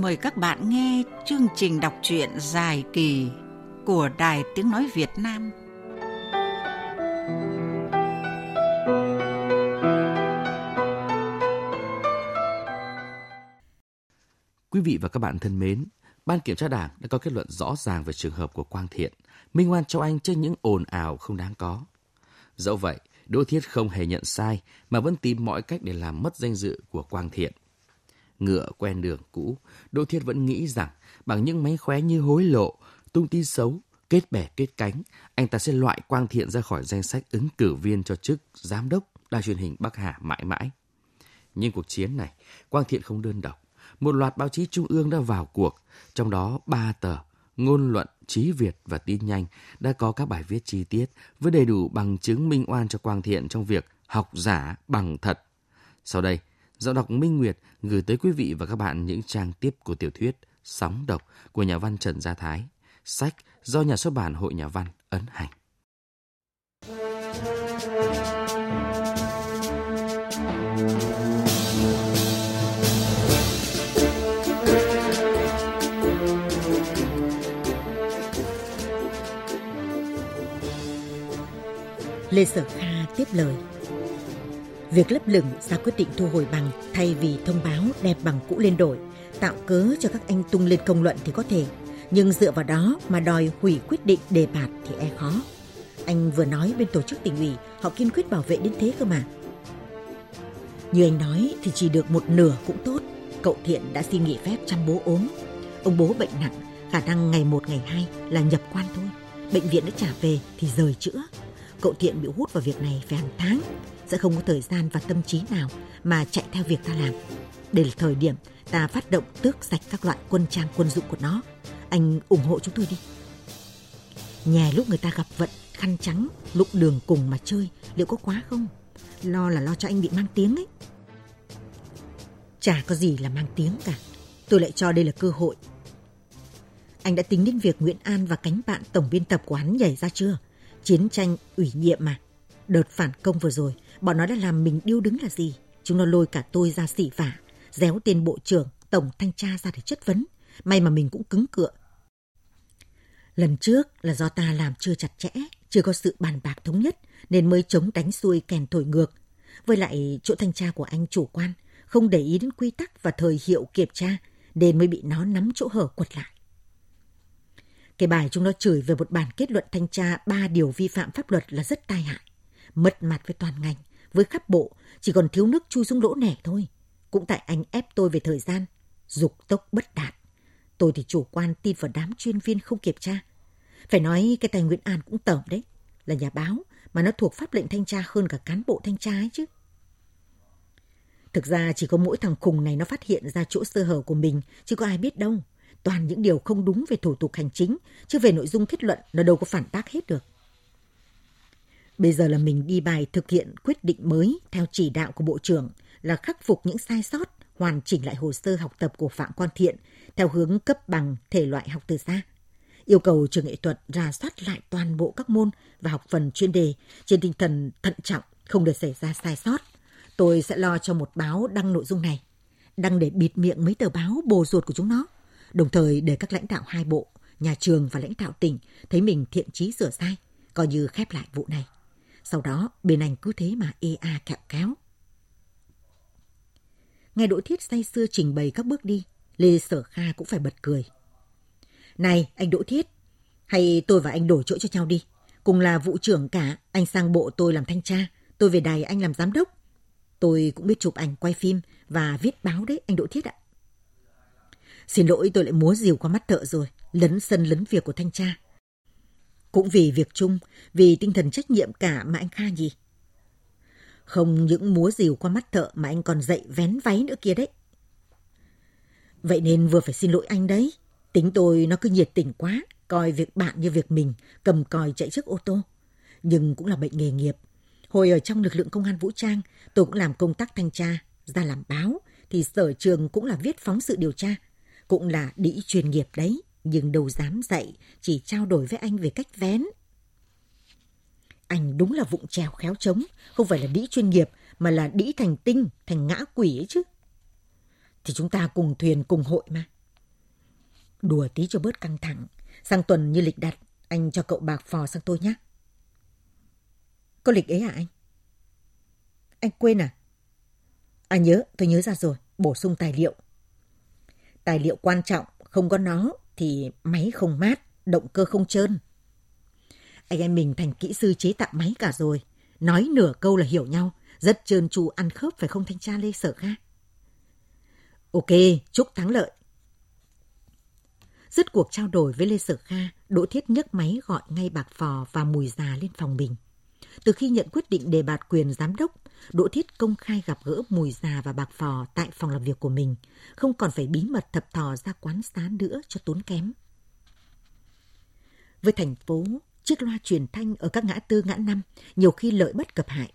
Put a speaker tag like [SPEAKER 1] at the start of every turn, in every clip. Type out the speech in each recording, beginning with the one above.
[SPEAKER 1] mời các bạn nghe chương trình đọc truyện dài kỳ của Đài Tiếng Nói Việt Nam.
[SPEAKER 2] Quý vị và các bạn thân mến, Ban Kiểm tra Đảng đã có kết luận rõ ràng về trường hợp của Quang Thiện, minh oan cho anh trước những ồn ào không đáng có. Dẫu vậy, Đỗ Thiết không hề nhận sai mà vẫn tìm mọi cách để làm mất danh dự của Quang Thiện. Ngựa quen đường cũ, Đỗ Thiết vẫn nghĩ rằng bằng những mánh khóe như hối lộ, tung tin xấu, kết bè kết cánh, anh ta sẽ loại Quang Thiện ra khỏi danh sách ứng cử viên cho chức giám đốc đài truyền hình Bắc Hà mãi mãi. Nhưng cuộc chiến này, Quang Thiện không đơn độc. Một loạt báo chí trung ương đã vào cuộc, trong đó ba tờ, ngôn luận, trí Việt và tin nhanh đã có các bài viết chi tiết với đầy đủ bằng chứng minh oan cho Quang Thiện trong việc học giả bằng thật. Sau đây, giọng đọc Minh Nguyệt gửi tới quý vị và các bạn những trang tiếp của tiểu thuyết Sóng độc của nhà văn Trần Gia Thái, sách do nhà xuất bản Hội Nhà văn ấn hành.
[SPEAKER 3] Lê Sở Kha tiếp lời. Việc lấp lửng ra quyết định thu hồi bằng thay vì thông báo đẹp bằng cũ lên đổi, tạo cớ cho các anh tung lên công luận thì có thể, nhưng dựa vào đó mà đòi hủy quyết định đề bạt thì e khó. Anh vừa nói bên tổ chức tỉnh ủy họ kiên quyết bảo vệ đến thế cơ mà. Như anh nói thì chỉ được một nửa cũng tốt. Cậu Thiện đã xin nghỉ phép chăm bố ốm. Ông bố bệnh nặng, khả năng ngày một ngày hai là nhập quan thôi. Bệnh viện đã trả về thì rời chữa. Cậu Thiện bị hút vào việc này phải hàng tháng, sẽ không có thời gian và tâm trí nào mà chạy theo việc ta làm. Đây là thời điểm ta phát động tước sạch các loại quân trang quân dụng của nó. Anh ủng hộ chúng tôi đi. Nhà lúc người ta gặp vận khăn trắng, lúc đường cùng mà chơi, liệu có quá không? Lo là lo cho anh bị mang tiếng ấy. Chả có gì là mang tiếng cả. Tôi lại cho đây là cơ hội. Anh đã tính đến việc Nguyễn An và cánh bạn tổng biên tập của hắn nhảy ra chưa? Chiến tranh ủy nhiệm mà. Đợt phản công vừa rồi, bọn nó đã làm mình điêu đứng là gì? Chúng nó lôi cả tôi ra xỉ vả, déo tên bộ trưởng, tổng thanh tra ra để chất vấn. May mà mình cũng cứng cựa. Lần trước là do ta làm chưa chặt chẽ, chưa có sự bàn bạc thống nhất, nên mới chống đánh xuôi kèn thổi ngược. Với lại chỗ thanh tra của anh chủ quan, không để ý đến quy tắc và thời hiệu kiểm tra, nên mới bị nó nắm chỗ hở quật lại. Cái bài chúng nó chửi về một bản kết luận thanh tra ba điều vi phạm pháp luật là rất tai hại mật mặt với toàn ngành, với khắp bộ, chỉ còn thiếu nước chui xuống lỗ nẻ thôi. Cũng tại anh ép tôi về thời gian, dục tốc bất đạt. Tôi thì chủ quan tin vào đám chuyên viên không kiểm tra. Phải nói cái tài Nguyễn An cũng tởm đấy, là nhà báo mà nó thuộc pháp lệnh thanh tra hơn cả cán bộ thanh tra ấy chứ. Thực ra chỉ có mỗi thằng khùng này nó phát hiện ra chỗ sơ hở của mình, chứ có ai biết đâu toàn những điều không đúng về thủ tục hành chính, chứ về nội dung kết luận nó đâu có phản bác hết được. Bây giờ là mình đi bài thực hiện quyết định mới theo chỉ đạo của Bộ trưởng là khắc phục những sai sót, hoàn chỉnh lại hồ sơ học tập của Phạm Quang Thiện theo hướng cấp bằng thể loại học từ xa. Yêu cầu trường nghệ thuật ra soát lại toàn bộ các môn và học phần chuyên đề trên tinh thần thận trọng, không để xảy ra sai sót. Tôi sẽ lo cho một báo đăng nội dung này. Đăng để bịt miệng mấy tờ báo bồ ruột của chúng nó đồng thời để các lãnh đạo hai bộ, nhà trường và lãnh đạo tỉnh thấy mình thiện chí sửa sai, coi như khép lại vụ này. Sau đó, bên anh cứ thế mà ê a kẹo kéo. Nghe Đỗ Thiết say sưa trình bày các bước đi, Lê Sở Kha cũng phải bật cười. Này, anh Đỗ Thiết, hay tôi và anh đổi chỗ cho nhau đi. Cùng là vụ trưởng cả, anh sang bộ tôi làm thanh tra, tôi về đài anh làm giám đốc. Tôi cũng biết chụp ảnh, quay phim và viết báo đấy, anh Đỗ Thiết ạ. Xin lỗi tôi lại múa rìu qua mắt thợ rồi, lấn sân lấn việc của thanh tra. Cũng vì việc chung, vì tinh thần trách nhiệm cả mà anh Kha gì. Không những múa rìu qua mắt thợ mà anh còn dạy vén váy nữa kia đấy. Vậy nên vừa phải xin lỗi anh đấy. Tính tôi nó cứ nhiệt tình quá, coi việc bạn như việc mình, cầm còi chạy trước ô tô. Nhưng cũng là bệnh nghề nghiệp. Hồi ở trong lực lượng công an vũ trang, tôi cũng làm công tác thanh tra, ra làm báo, thì sở trường cũng là viết phóng sự điều tra, cũng là đĩ chuyên nghiệp đấy, nhưng đâu dám dạy, chỉ trao đổi với anh về cách vén. Anh đúng là vụng trèo khéo trống, không phải là đĩ chuyên nghiệp, mà là đĩ thành tinh, thành ngã quỷ ấy chứ. Thì chúng ta cùng thuyền cùng hội mà. Đùa tí cho bớt căng thẳng. Sang tuần như lịch đặt, anh cho cậu bạc phò sang tôi nhé. Có lịch ấy à anh? Anh quên à? À nhớ, tôi nhớ ra rồi, bổ sung tài liệu. Tài liệu quan trọng, không có nó thì máy không mát, động cơ không trơn. Anh em mình thành kỹ sư chế tạo máy cả rồi. Nói nửa câu là hiểu nhau, rất trơn tru ăn khớp phải không thanh tra Lê Sở Kha? Ok, chúc thắng lợi. Dứt cuộc trao đổi với Lê Sở Kha, Đỗ Thiết nhấc máy gọi ngay Bạc Phò và Mùi Già lên phòng mình. Từ khi nhận quyết định đề bạt quyền giám đốc, Đỗ Thiết công khai gặp gỡ Mùi Già và Bạc Phò tại phòng làm việc của mình, không còn phải bí mật thập thò ra quán xá nữa cho tốn kém. Với thành phố, chiếc loa truyền thanh ở các ngã tư ngã năm nhiều khi lợi bất cập hại.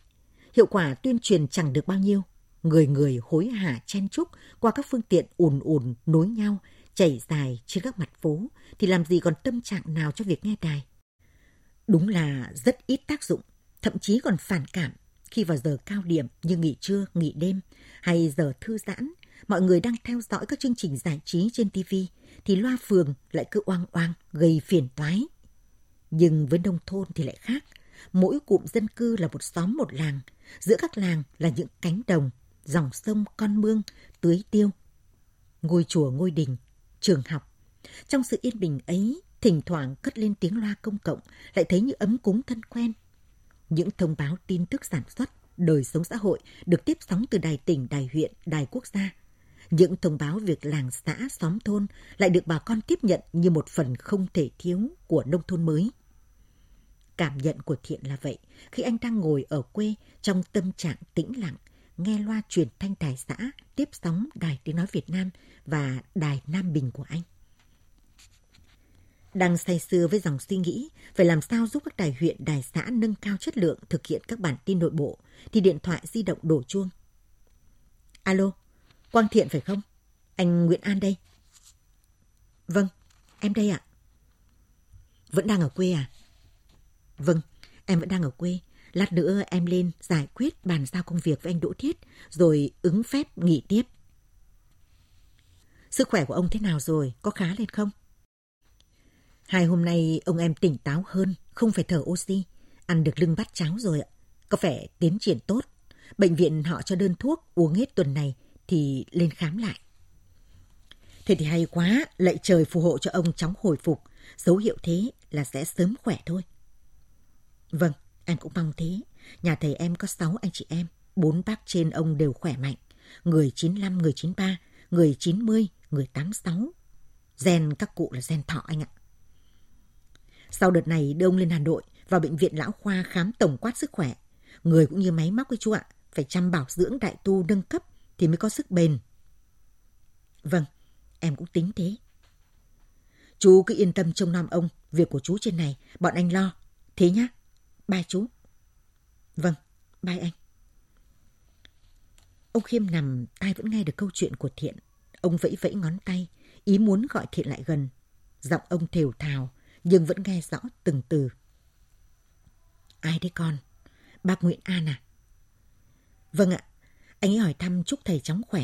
[SPEAKER 3] Hiệu quả tuyên truyền chẳng được bao nhiêu. Người người hối hả chen chúc qua các phương tiện ùn ùn nối nhau, chảy dài trên các mặt phố thì làm gì còn tâm trạng nào cho việc nghe đài. Đúng là rất ít tác dụng, thậm chí còn phản cảm khi vào giờ cao điểm như nghỉ trưa, nghỉ đêm hay giờ thư giãn, mọi người đang theo dõi các chương trình giải trí trên TV thì loa phường lại cứ oang oang gây phiền toái. Nhưng với nông thôn thì lại khác. Mỗi cụm dân cư là một xóm một làng. Giữa các làng là những cánh đồng, dòng sông, con mương, tưới tiêu. Ngôi chùa, ngôi đình, trường học. Trong sự yên bình ấy, thỉnh thoảng cất lên tiếng loa công cộng, lại thấy như ấm cúng thân quen. Những thông báo tin tức sản xuất, đời sống xã hội được tiếp sóng từ đài tỉnh, đài huyện, đài quốc gia. Những thông báo việc làng xã, xóm thôn lại được bà con tiếp nhận như một phần không thể thiếu của nông thôn mới. Cảm nhận của Thiện là vậy, khi anh đang ngồi ở quê trong tâm trạng tĩnh lặng, nghe loa truyền thanh đài xã tiếp sóng đài tiếng nói Việt Nam và đài Nam Bình của anh. Đang say sưa với dòng suy nghĩ phải làm sao giúp các đài huyện, đài xã nâng cao chất lượng thực hiện các bản tin nội bộ, thì điện thoại di động đổ chuông. Alo, Quang Thiện phải không? Anh Nguyễn An đây. Vâng, em đây ạ. Vẫn đang ở quê à? Vâng, em vẫn đang ở quê. Lát nữa em lên giải quyết bàn giao công việc với anh Đỗ Thiết, rồi ứng phép nghỉ tiếp. Sức khỏe của ông thế nào rồi? Có khá lên không? Hai hôm nay ông em tỉnh táo hơn, không phải thở oxy, ăn được lưng bát cháo rồi ạ. Có vẻ tiến triển tốt. Bệnh viện họ cho đơn thuốc uống hết tuần này thì lên khám lại. Thế thì hay quá, lạy trời phù hộ cho ông chóng hồi phục. Dấu hiệu thế là sẽ sớm khỏe thôi. Vâng, em cũng mong thế. Nhà thầy em có 6 anh chị em, bốn bác trên ông đều khỏe mạnh. Người 95, người 93, người 90, người 86. Gen các cụ là gen thọ anh ạ. Sau đợt này đưa ông lên Hà Nội vào bệnh viện lão khoa khám tổng quát sức khỏe. Người cũng như máy móc ấy chú ạ, phải chăm bảo dưỡng đại tu nâng cấp thì mới có sức bền. Vâng, em cũng tính thế. Chú cứ yên tâm trông nom ông, việc của chú trên này, bọn anh lo. Thế nhá. Bye chú. Vâng, bye anh. Ông Khiêm nằm, tai vẫn nghe được câu chuyện của Thiện. Ông vẫy vẫy ngón tay, ý muốn gọi Thiện lại gần. Giọng ông thều thào, nhưng vẫn nghe rõ từng từ. Ai đấy con? Bác Nguyễn An à? Vâng ạ, anh ấy hỏi thăm chúc thầy chóng khỏe.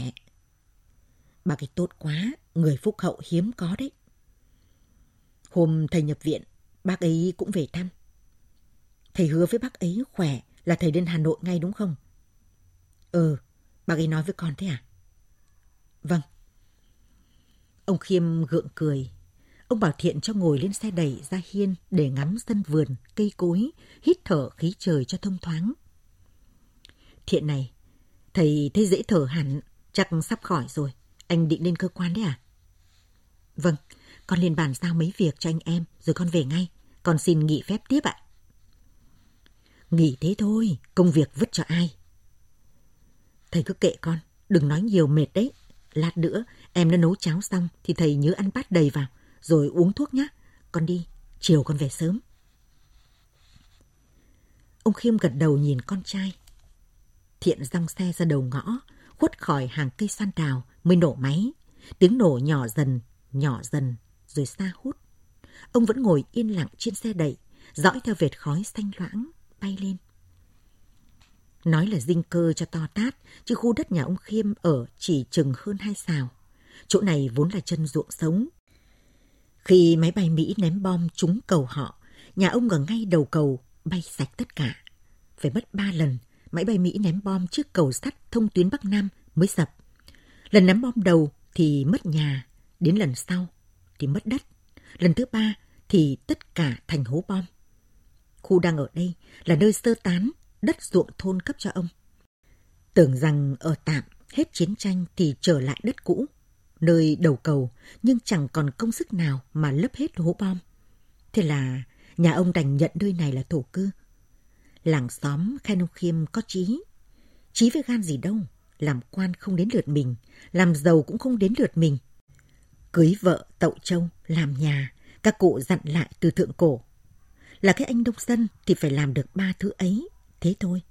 [SPEAKER 3] Bác ấy tốt quá, người phúc hậu hiếm có đấy. Hôm thầy nhập viện, bác ấy cũng về thăm. Thầy hứa với bác ấy khỏe là thầy đến Hà Nội ngay đúng không? Ừ, bác ấy nói với con thế à? Vâng. Ông Khiêm gượng cười. Ông bảo Thiện cho ngồi lên xe đẩy ra hiên để ngắm sân vườn, cây cối, hít thở khí trời cho thông thoáng. Thiện này, thầy thấy dễ thở hẳn, chắc sắp khỏi rồi. Anh định lên cơ quan đấy à? Vâng, con liền bàn giao mấy việc cho anh em rồi con về ngay. Con xin nghỉ phép tiếp ạ. Nghỉ thế thôi, công việc vứt cho ai. Thầy cứ kệ con, đừng nói nhiều mệt đấy. Lát nữa em đã nấu cháo xong thì thầy nhớ ăn bát đầy vào, rồi uống thuốc nhé. Con đi, chiều con về sớm. Ông Khiêm gật đầu nhìn con trai. Thiện răng xe ra đầu ngõ, khuất khỏi hàng cây san đào mới nổ máy. Tiếng nổ nhỏ dần, nhỏ dần, rồi xa hút. Ông vẫn ngồi yên lặng trên xe đẩy, dõi theo vệt khói xanh loãng bay lên. Nói là dinh cơ cho to tát, chứ khu đất nhà ông Khiêm ở chỉ chừng hơn hai xào. Chỗ này vốn là chân ruộng sống. Khi máy bay Mỹ ném bom trúng cầu họ, nhà ông ở ngay đầu cầu bay sạch tất cả. Phải mất ba lần, máy bay Mỹ ném bom trước cầu sắt thông tuyến Bắc Nam mới sập. Lần ném bom đầu thì mất nhà, đến lần sau thì mất đất. Lần thứ ba thì tất cả thành hố bom. Khu đang ở đây là nơi sơ tán đất ruộng thôn cấp cho ông. Tưởng rằng ở tạm hết chiến tranh thì trở lại đất cũ, nơi đầu cầu nhưng chẳng còn công sức nào mà lấp hết hố bom. Thế là nhà ông đành nhận nơi này là thổ cư. Làng xóm Khai Nông Khiêm có trí. Trí với gan gì đâu, làm quan không đến lượt mình, làm giàu cũng không đến lượt mình. Cưới vợ tậu trâu, làm nhà, các cụ dặn lại từ thượng cổ. Là cái anh nông dân thì phải làm được ba thứ ấy, thế thôi.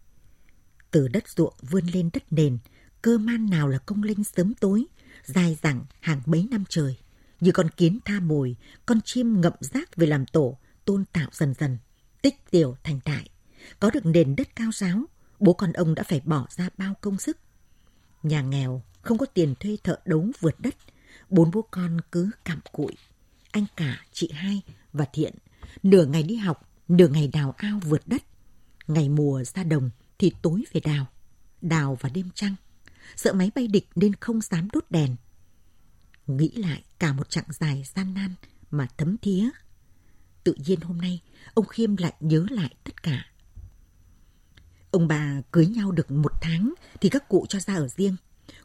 [SPEAKER 3] Từ đất ruộng vươn lên đất nền, cơ man nào là công linh sớm tối, dài dẳng hàng mấy năm trời. Như con kiến tha mồi, con chim ngậm rác về làm tổ, tôn tạo dần dần, tích tiểu thành đại. Có được nền đất cao giáo, bố con ông đã phải bỏ ra bao công sức. Nhà nghèo, không có tiền thuê thợ đấu vượt đất, bốn bố con cứ cặm cụi. Anh cả, chị hai và Thiện, nửa ngày đi học, nửa ngày đào ao vượt đất. Ngày mùa ra đồng thì tối về đào, đào vào đêm trăng. Sợ máy bay địch nên không dám đốt đèn. Nghĩ lại cả một chặng dài gian nan mà thấm thía. Tự nhiên hôm nay, ông Khiêm lại nhớ lại tất cả. Ông bà cưới nhau được một tháng thì các cụ cho ra ở riêng.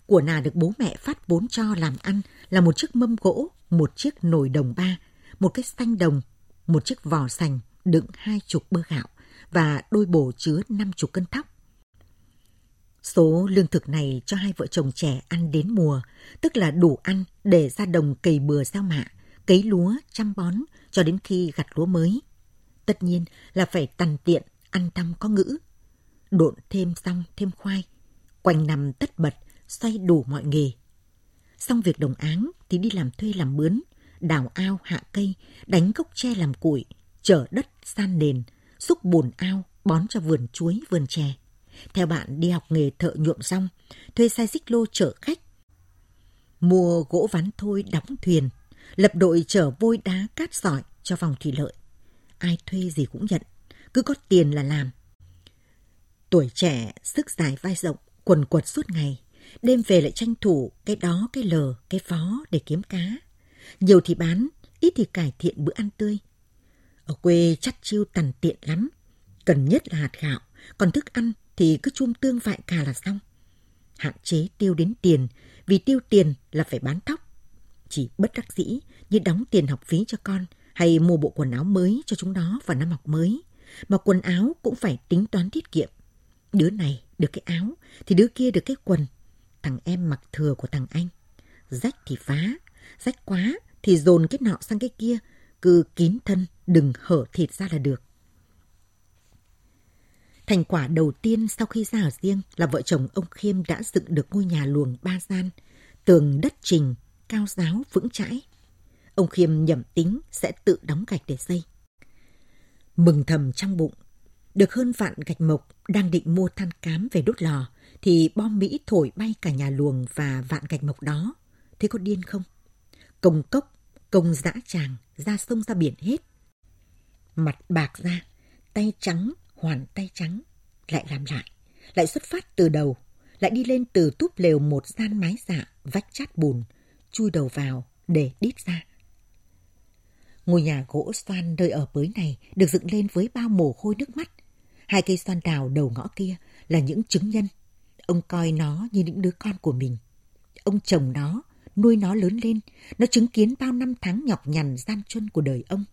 [SPEAKER 3] Của nà được bố mẹ phát vốn cho làm ăn là một chiếc mâm gỗ, một chiếc nồi đồng ba, một cái xanh đồng, một chiếc vò sành đựng hai chục bơ gạo và đôi bồ chứa năm chục cân thóc. Số lương thực này cho hai vợ chồng trẻ ăn đến mùa, tức là đủ ăn để ra đồng cày bừa gieo mạ, cấy lúa, chăm bón cho đến khi gặt lúa mới. Tất nhiên là phải tằn tiện, ăn tăm có ngữ. Độn thêm xong thêm khoai, quanh nằm tất bật, xoay đủ mọi nghề. Xong việc đồng áng thì đi làm thuê làm bướn, đào ao hạ cây, đánh gốc tre làm củi, chở đất san nền, xúc bùn ao, bón cho vườn chuối, vườn chè. Theo bạn đi học nghề thợ nhuộm rong, thuê xe xích lô chở khách. Mua gỗ ván thôi đóng thuyền, lập đội chở vôi đá cát sỏi cho vòng thủy lợi. Ai thuê gì cũng nhận, cứ có tiền là làm. Tuổi trẻ, sức dài vai rộng, quần quật suốt ngày. Đêm về lại tranh thủ cái đó, cái lờ, cái phó để kiếm cá. Nhiều thì bán, ít thì cải thiện bữa ăn tươi. Ở quê chắc chiêu tằn tiện lắm. Cần nhất là hạt gạo, còn thức ăn thì cứ chum tương vại cà là xong. Hạn chế tiêu đến tiền, vì tiêu tiền là phải bán tóc. Chỉ bất đắc dĩ như đóng tiền học phí cho con hay mua bộ quần áo mới cho chúng nó vào năm học mới. Mà quần áo cũng phải tính toán tiết kiệm. Đứa này được cái áo thì đứa kia được cái quần. Thằng em mặc thừa của thằng anh. Rách thì phá, rách quá thì dồn cái nọ sang cái kia, cứ kín thân, đừng hở thịt ra là được. Thành quả đầu tiên sau khi ra ở riêng là vợ chồng ông Khiêm đã dựng được ngôi nhà luồng ba gian, tường đất trình, cao giáo vững chãi. Ông Khiêm nhầm tính sẽ tự đóng gạch để xây. Mừng thầm trong bụng, được hơn vạn gạch mộc đang định mua than cám về đốt lò, thì bom Mỹ thổi bay cả nhà luồng và vạn gạch mộc đó. Thế có điên không? Công cốc, công dã tràng, ra sông ra biển hết. Mặt bạc ra, tay trắng, hoàn tay trắng, lại làm lại, lại xuất phát từ đầu, lại đi lên từ túp lều một gian mái dạ, vách chát bùn, chui đầu vào để đít ra. Ngôi nhà gỗ xoan nơi ở mới này được dựng lên với bao mồ hôi nước mắt. Hai cây xoan đào đầu ngõ kia là những chứng nhân. Ông coi nó như những đứa con của mình. Ông chồng nó, nuôi nó lớn lên, nó chứng kiến bao năm tháng nhọc nhằn gian truân của đời ông.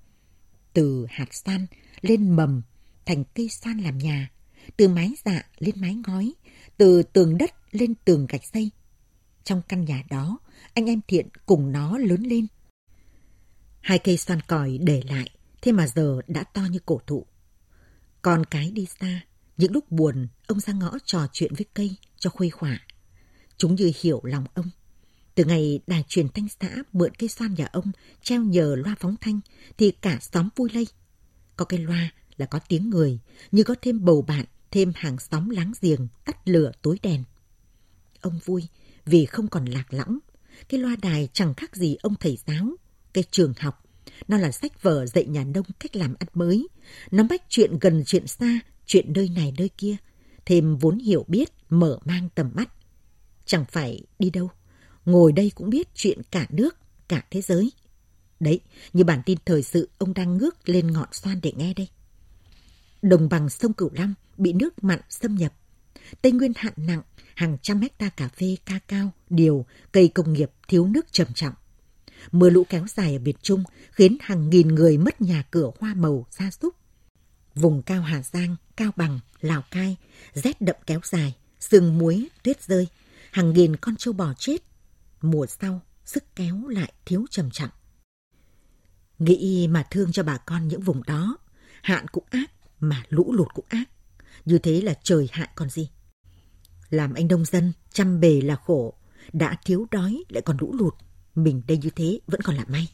[SPEAKER 3] Từ hạt xoan lên mầm thành cây xoan làm nhà, từ mái dạ lên mái ngói, từ tường đất lên tường gạch xây. Trong căn nhà đó, anh em Thiện cùng nó lớn lên. Hai cây xoan còi để lại, thế mà giờ đã to như cổ thụ. Con cái đi xa, những lúc buồn, ông ra ngõ trò chuyện với cây cho khuây khỏa. Chúng như hiểu lòng ông. Từ ngày đài truyền thanh xã mượn cây xoan nhà ông treo nhờ loa phóng thanh thì cả xóm vui lây. Có cây loa là có tiếng người, như có thêm bầu bạn, thêm hàng xóm láng giềng, tắt lửa tối đèn. Ông vui vì không còn lạc lõng. Cái loa đài chẳng khác gì ông thầy giáo, cái trường học, Nó là sách vở dạy nhà nông cách làm ăn mới. Nó bách chuyện gần chuyện xa, chuyện nơi này nơi kia. Thêm vốn hiểu biết, mở mang tầm mắt. Chẳng phải đi đâu. Ngồi đây cũng biết chuyện cả nước, cả thế giới. Đấy, như bản tin thời sự ông đang ngước lên ngọn xoan để nghe đây. Đồng bằng sông Cửu Long bị nước mặn xâm nhập. Tây Nguyên hạn nặng, hàng trăm hecta cà phê, ca cao, điều, cây công nghiệp thiếu nước trầm trọng. Mưa lũ kéo dài ở Việt Trung khiến hàng nghìn người mất nhà cửa hoa màu, gia súc. Vùng cao Hà Giang, Cao Bằng, Lào Cai, rét đậm kéo dài, sương muối, tuyết rơi, hàng nghìn con trâu bò chết. Mùa sau, sức kéo lại thiếu trầm trọng. Nghĩ mà thương cho bà con những vùng đó, hạn cũng ác mà lũ lụt cũng ác. Như thế là trời hại còn gì. Làm anh nông dân, chăm bề là khổ, đã thiếu đói lại còn lũ lụt, mình đây như thế vẫn còn là may.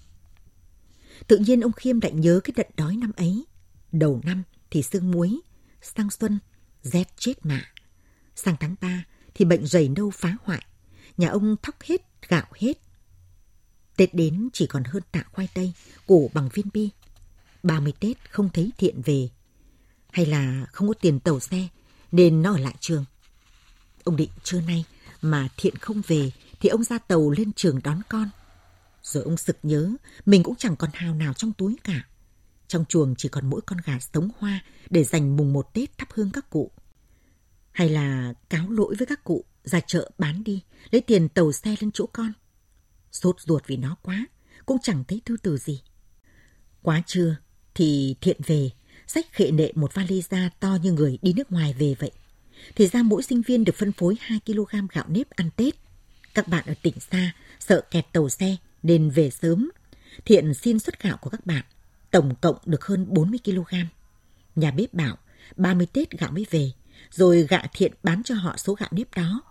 [SPEAKER 3] Tự nhiên ông Khiêm lại nhớ cái đợt đói năm ấy. Đầu năm thì sương muối, sang xuân, rét chết mạ. Sang tháng 3 thì bệnh rầy nâu phá hoại. Nhà ông thóc hết, gạo hết. Tết đến chỉ còn hơn tạ khoai tây, củ bằng viên bi. 30 Tết không thấy thiện về. Hay là không có tiền tàu xe nên nó ở lại trường. Ông định trưa nay mà thiện không về thì ông ra tàu lên trường đón con. Rồi ông sực nhớ mình cũng chẳng còn hào nào trong túi cả. Trong chuồng chỉ còn mỗi con gà sống hoa để dành mùng một Tết thắp hương các cụ. Hay là cáo lỗi với các cụ, ra chợ bán đi, lấy tiền tàu xe lên chỗ con. Sốt ruột vì nó quá, cũng chẳng thấy thư từ gì. Quá trưa thì thiện về, sách khệ nệ một vali da to như người đi nước ngoài về vậy. Thì ra mỗi sinh viên được phân phối 2 kg gạo nếp ăn Tết. Các bạn ở tỉnh xa sợ kẹt tàu xe nên về sớm. Thiện xin xuất gạo của các bạn, tổng cộng được hơn 40 kg. Nhà bếp bảo 30 Tết gạo mới về, rồi gạ Thiện bán cho họ số gạo nếp đó.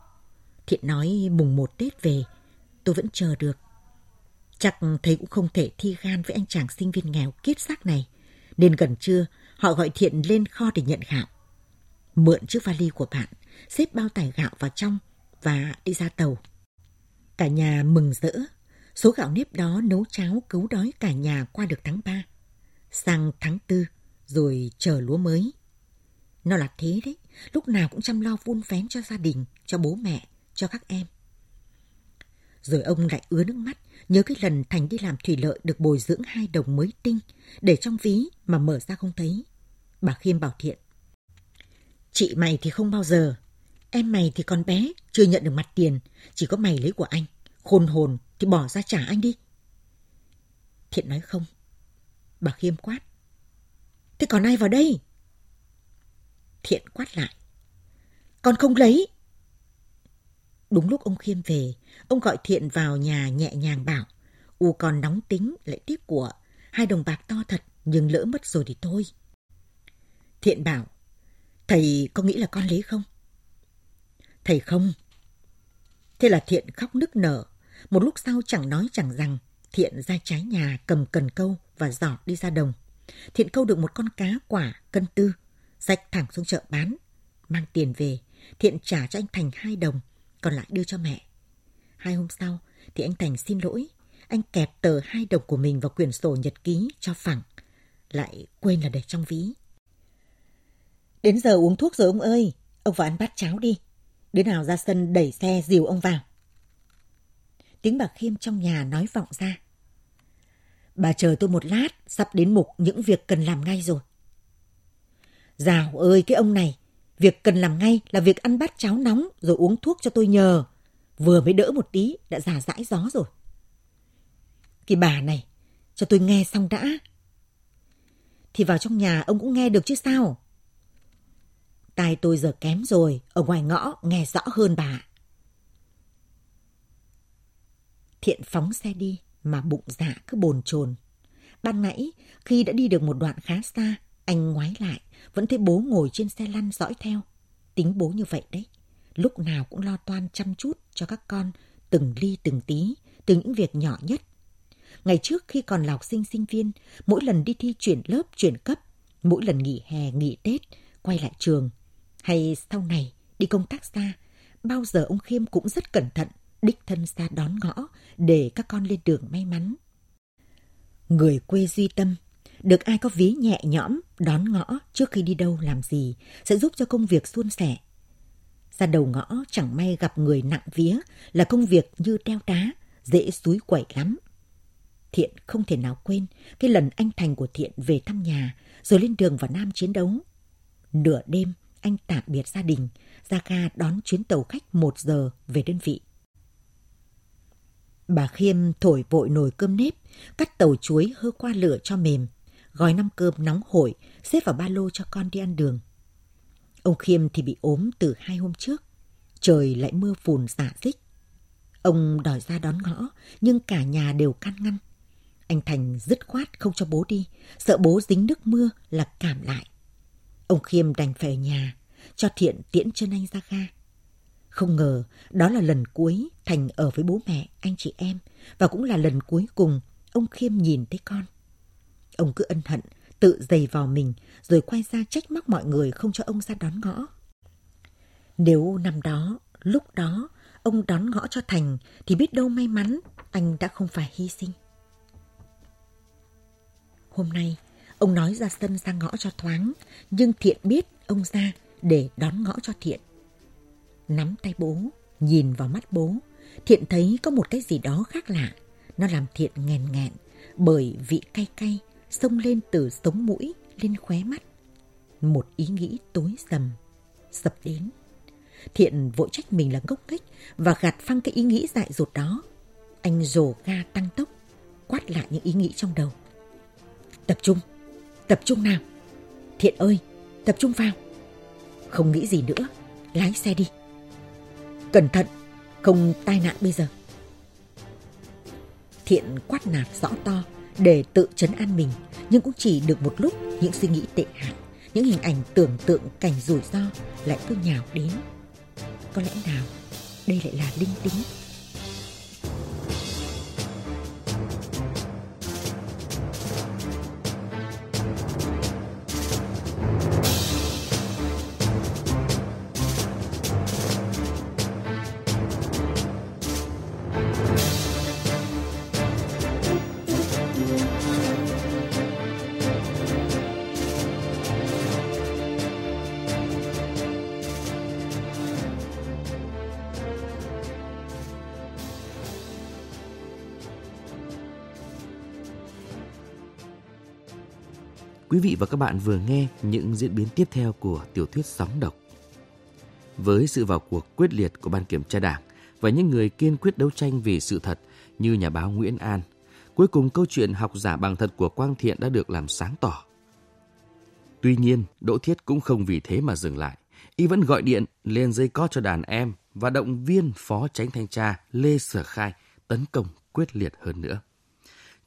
[SPEAKER 3] Thiện nói mùng 1 Tết về, tôi vẫn chờ được. Chắc thấy cũng không thể thi gan với anh chàng sinh viên nghèo kiết xác này, nên gần trưa họ gọi Thiện lên kho để nhận gạo. Mượn chiếc vali của bạn, xếp bao tải gạo vào trong và đi ra tàu. Cả nhà mừng rỡ, số gạo nếp đó nấu cháo cứu đói cả nhà qua được tháng 3. Sang tháng 4, rồi chờ lúa mới. Nó là thế đấy, lúc nào cũng chăm lo vun vén cho gia đình, cho bố mẹ, cho các em. Rồi ông lại ứa nước mắt, nhớ cái lần Thành đi làm thủy lợi được bồi dưỡng hai đồng mới tinh, để trong ví mà mở ra không thấy. Bà Khiêm bảo Thiện. Chị mày thì không bao giờ. Em mày thì còn bé, chưa nhận được mặt tiền, chỉ có mày lấy của anh. Khôn hồn thì bỏ ra trả anh đi. Thiện nói không. Bà Khiêm quát. Thế còn ai vào đây? Thiện quát lại. Con không lấy. Đúng lúc ông Khiêm về, ông gọi Thiện vào nhà nhẹ nhàng bảo. U còn nóng tính lại tiếc của. Hai đồng bạc to thật, nhưng lỡ mất rồi thì thôi. Thiện bảo, thầy có nghĩ là con lấy không? Thầy không. Thế là Thiện khóc nức nở. Một lúc sau chẳng nói chẳng rằng, Thiện ra trái nhà cầm cần câu và giỏ đi ra đồng. Thiện câu được một con cá quả cân tư, rạch thẳng xuống chợ bán. Mang tiền về, Thiện trả cho anh Thành hai đồng, còn lại đưa cho mẹ. Hai hôm sau thì anh Thành xin lỗi. Anh kẹp tờ hai đồng của mình vào quyển sổ nhật ký cho phẳng. Lại quên là để trong ví. Đến giờ uống thuốc rồi ông ơi. Ông vào ăn bát cháo đi. Đứa nào ra sân đẩy xe dìu ông vào. Tiếng bà Khiêm trong nhà nói vọng ra. Bà chờ tôi một lát, sắp đến mục những việc cần làm ngay rồi. Dào ơi, cái ông này, việc cần làm ngay là việc ăn bát cháo nóng rồi uống thuốc cho tôi nhờ. Vừa mới đỡ một tí, đã già dãi gió rồi. Cái bà này, cho tôi nghe xong đã. Thì vào trong nhà ông cũng nghe được chứ sao? Tai tôi giờ kém rồi, ở ngoài ngõ nghe rõ hơn bà. Thiện phóng xe đi mà bụng dạ cứ bồn chồn. Ban nãy, khi đã đi được một đoạn khá xa, anh ngoái lại, vẫn thấy bố ngồi trên xe lăn dõi theo. Tính bố như vậy đấy, lúc nào cũng lo toan chăm chút cho các con, từng ly từng tí, từ những việc nhỏ nhất. Ngày trước khi còn là học sinh sinh viên, mỗi lần đi thi chuyển lớp, chuyển cấp, mỗi lần nghỉ hè, nghỉ Tết, quay lại trường, hay sau này đi công tác xa, bao giờ ông Khiêm cũng rất cẩn thận, đích thân ra đón ngõ để các con lên đường may mắn. Người quê duy tâm, được ai có ví nhẹ nhõm, đón ngõ trước khi đi đâu làm gì sẽ giúp cho công việc suôn sẻ. Ra đầu ngõ chẳng may gặp người nặng vía là công việc như đeo đá, dễ suối quẩy lắm. Thiện không thể nào quên cái lần anh Thành của Thiện về thăm nhà rồi lên đường vào Nam chiến đấu. Nửa đêm, anh tạm biệt gia đình, ra ga đón chuyến tàu khách một giờ về đơn vị. Bà Khiêm thổi vội nồi cơm nếp, cắt tàu chuối hơ qua lửa cho mềm, gói năm cơm nóng hổi, xếp vào ba lô cho con đi ăn đường. Ông Khiêm thì bị ốm từ hai hôm trước. Trời lại mưa phùn xả dích. Ông đòi ra đón ngõ, nhưng cả nhà đều can ngăn. Anh Thành dứt khoát không cho bố đi, sợ bố dính nước mưa là cảm lại. Ông Khiêm đành phải ở nhà, cho Thiện tiễn chân anh ra ga. Không ngờ đó là lần cuối Thành ở với bố mẹ, anh chị em và cũng là lần cuối cùng ông Khiêm nhìn thấy con. Ông cứ ân hận, tự dày vào mình rồi quay ra trách móc mọi người không cho ông ra đón ngõ. Nếu năm đó, lúc đó, ông đón ngõ cho Thành thì biết đâu may mắn anh đã không phải hy sinh. Hôm nay, ông nói ra sân ra ngõ cho thoáng, nhưng Thiện biết ông ra để đón ngõ cho Thiện. Nắm tay bố, nhìn vào mắt bố, Thiện thấy có một cái gì đó khác lạ. Nó làm Thiện nghèn nghẹn bởi vị cay cay xông lên từ sống mũi lên khóe mắt. Một ý nghĩ tối sầm, sập đến. Thiện vội trách mình là ngốc nghếch và gạt phăng cái ý nghĩ dại dột đó. Anh rồ ga tăng tốc, quát lại những ý nghĩ trong đầu. Tập trung, tập trung nào. Thiện ơi, tập trung vào. Không nghĩ gì nữa, lái xe đi. Cẩn thận, không tai nạn bây giờ. Thiện quát nạt rõ to để tự chấn an mình, nhưng cũng chỉ được một lúc những suy nghĩ tệ hại, những hình ảnh tưởng tượng cảnh rủi ro lại cứ nhào đến. Có lẽ nào đây lại là linh tính
[SPEAKER 2] Quý vị và các bạn vừa nghe những diễn biến tiếp theo của tiểu thuyết Sóng Độc. Với sự vào cuộc quyết liệt của Ban Kiểm tra Đảng và những người kiên quyết đấu tranh vì sự thật như nhà báo Nguyễn An, cuối cùng câu chuyện học giả bằng thật của Quang Thiện đã được làm sáng tỏ. Tuy nhiên, Đỗ Thiết cũng không vì thế mà dừng lại. Y vẫn gọi điện lên dây có cho đàn em và động viên Phó Tránh Thanh tra Lê Sở Khai tấn công quyết liệt hơn nữa.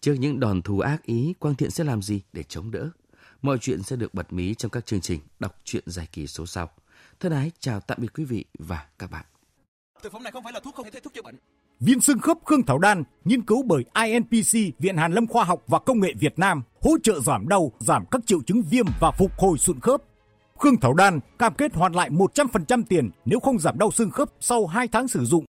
[SPEAKER 2] Trước những đòn thù ác ý, Quang Thiện sẽ làm gì để chống đỡ? Mọi chuyện sẽ được bật mí trong các chương trình đọc truyện dài kỳ số sau. Thân ái chào tạm biệt quý vị và các bạn.
[SPEAKER 4] Thực phẩm này không phải là thuốc không thể thuốc chữa bệnh.
[SPEAKER 5] Viên xương khớp Khương Thảo Đan, nghiên cứu bởi INPC, Viện Hàn Lâm Khoa học và Công nghệ Việt Nam, hỗ trợ giảm đau, giảm các triệu chứng viêm và phục hồi sụn khớp. Khương Thảo Đan cam kết hoàn lại 100% tiền nếu không giảm đau xương khớp sau 2 tháng sử dụng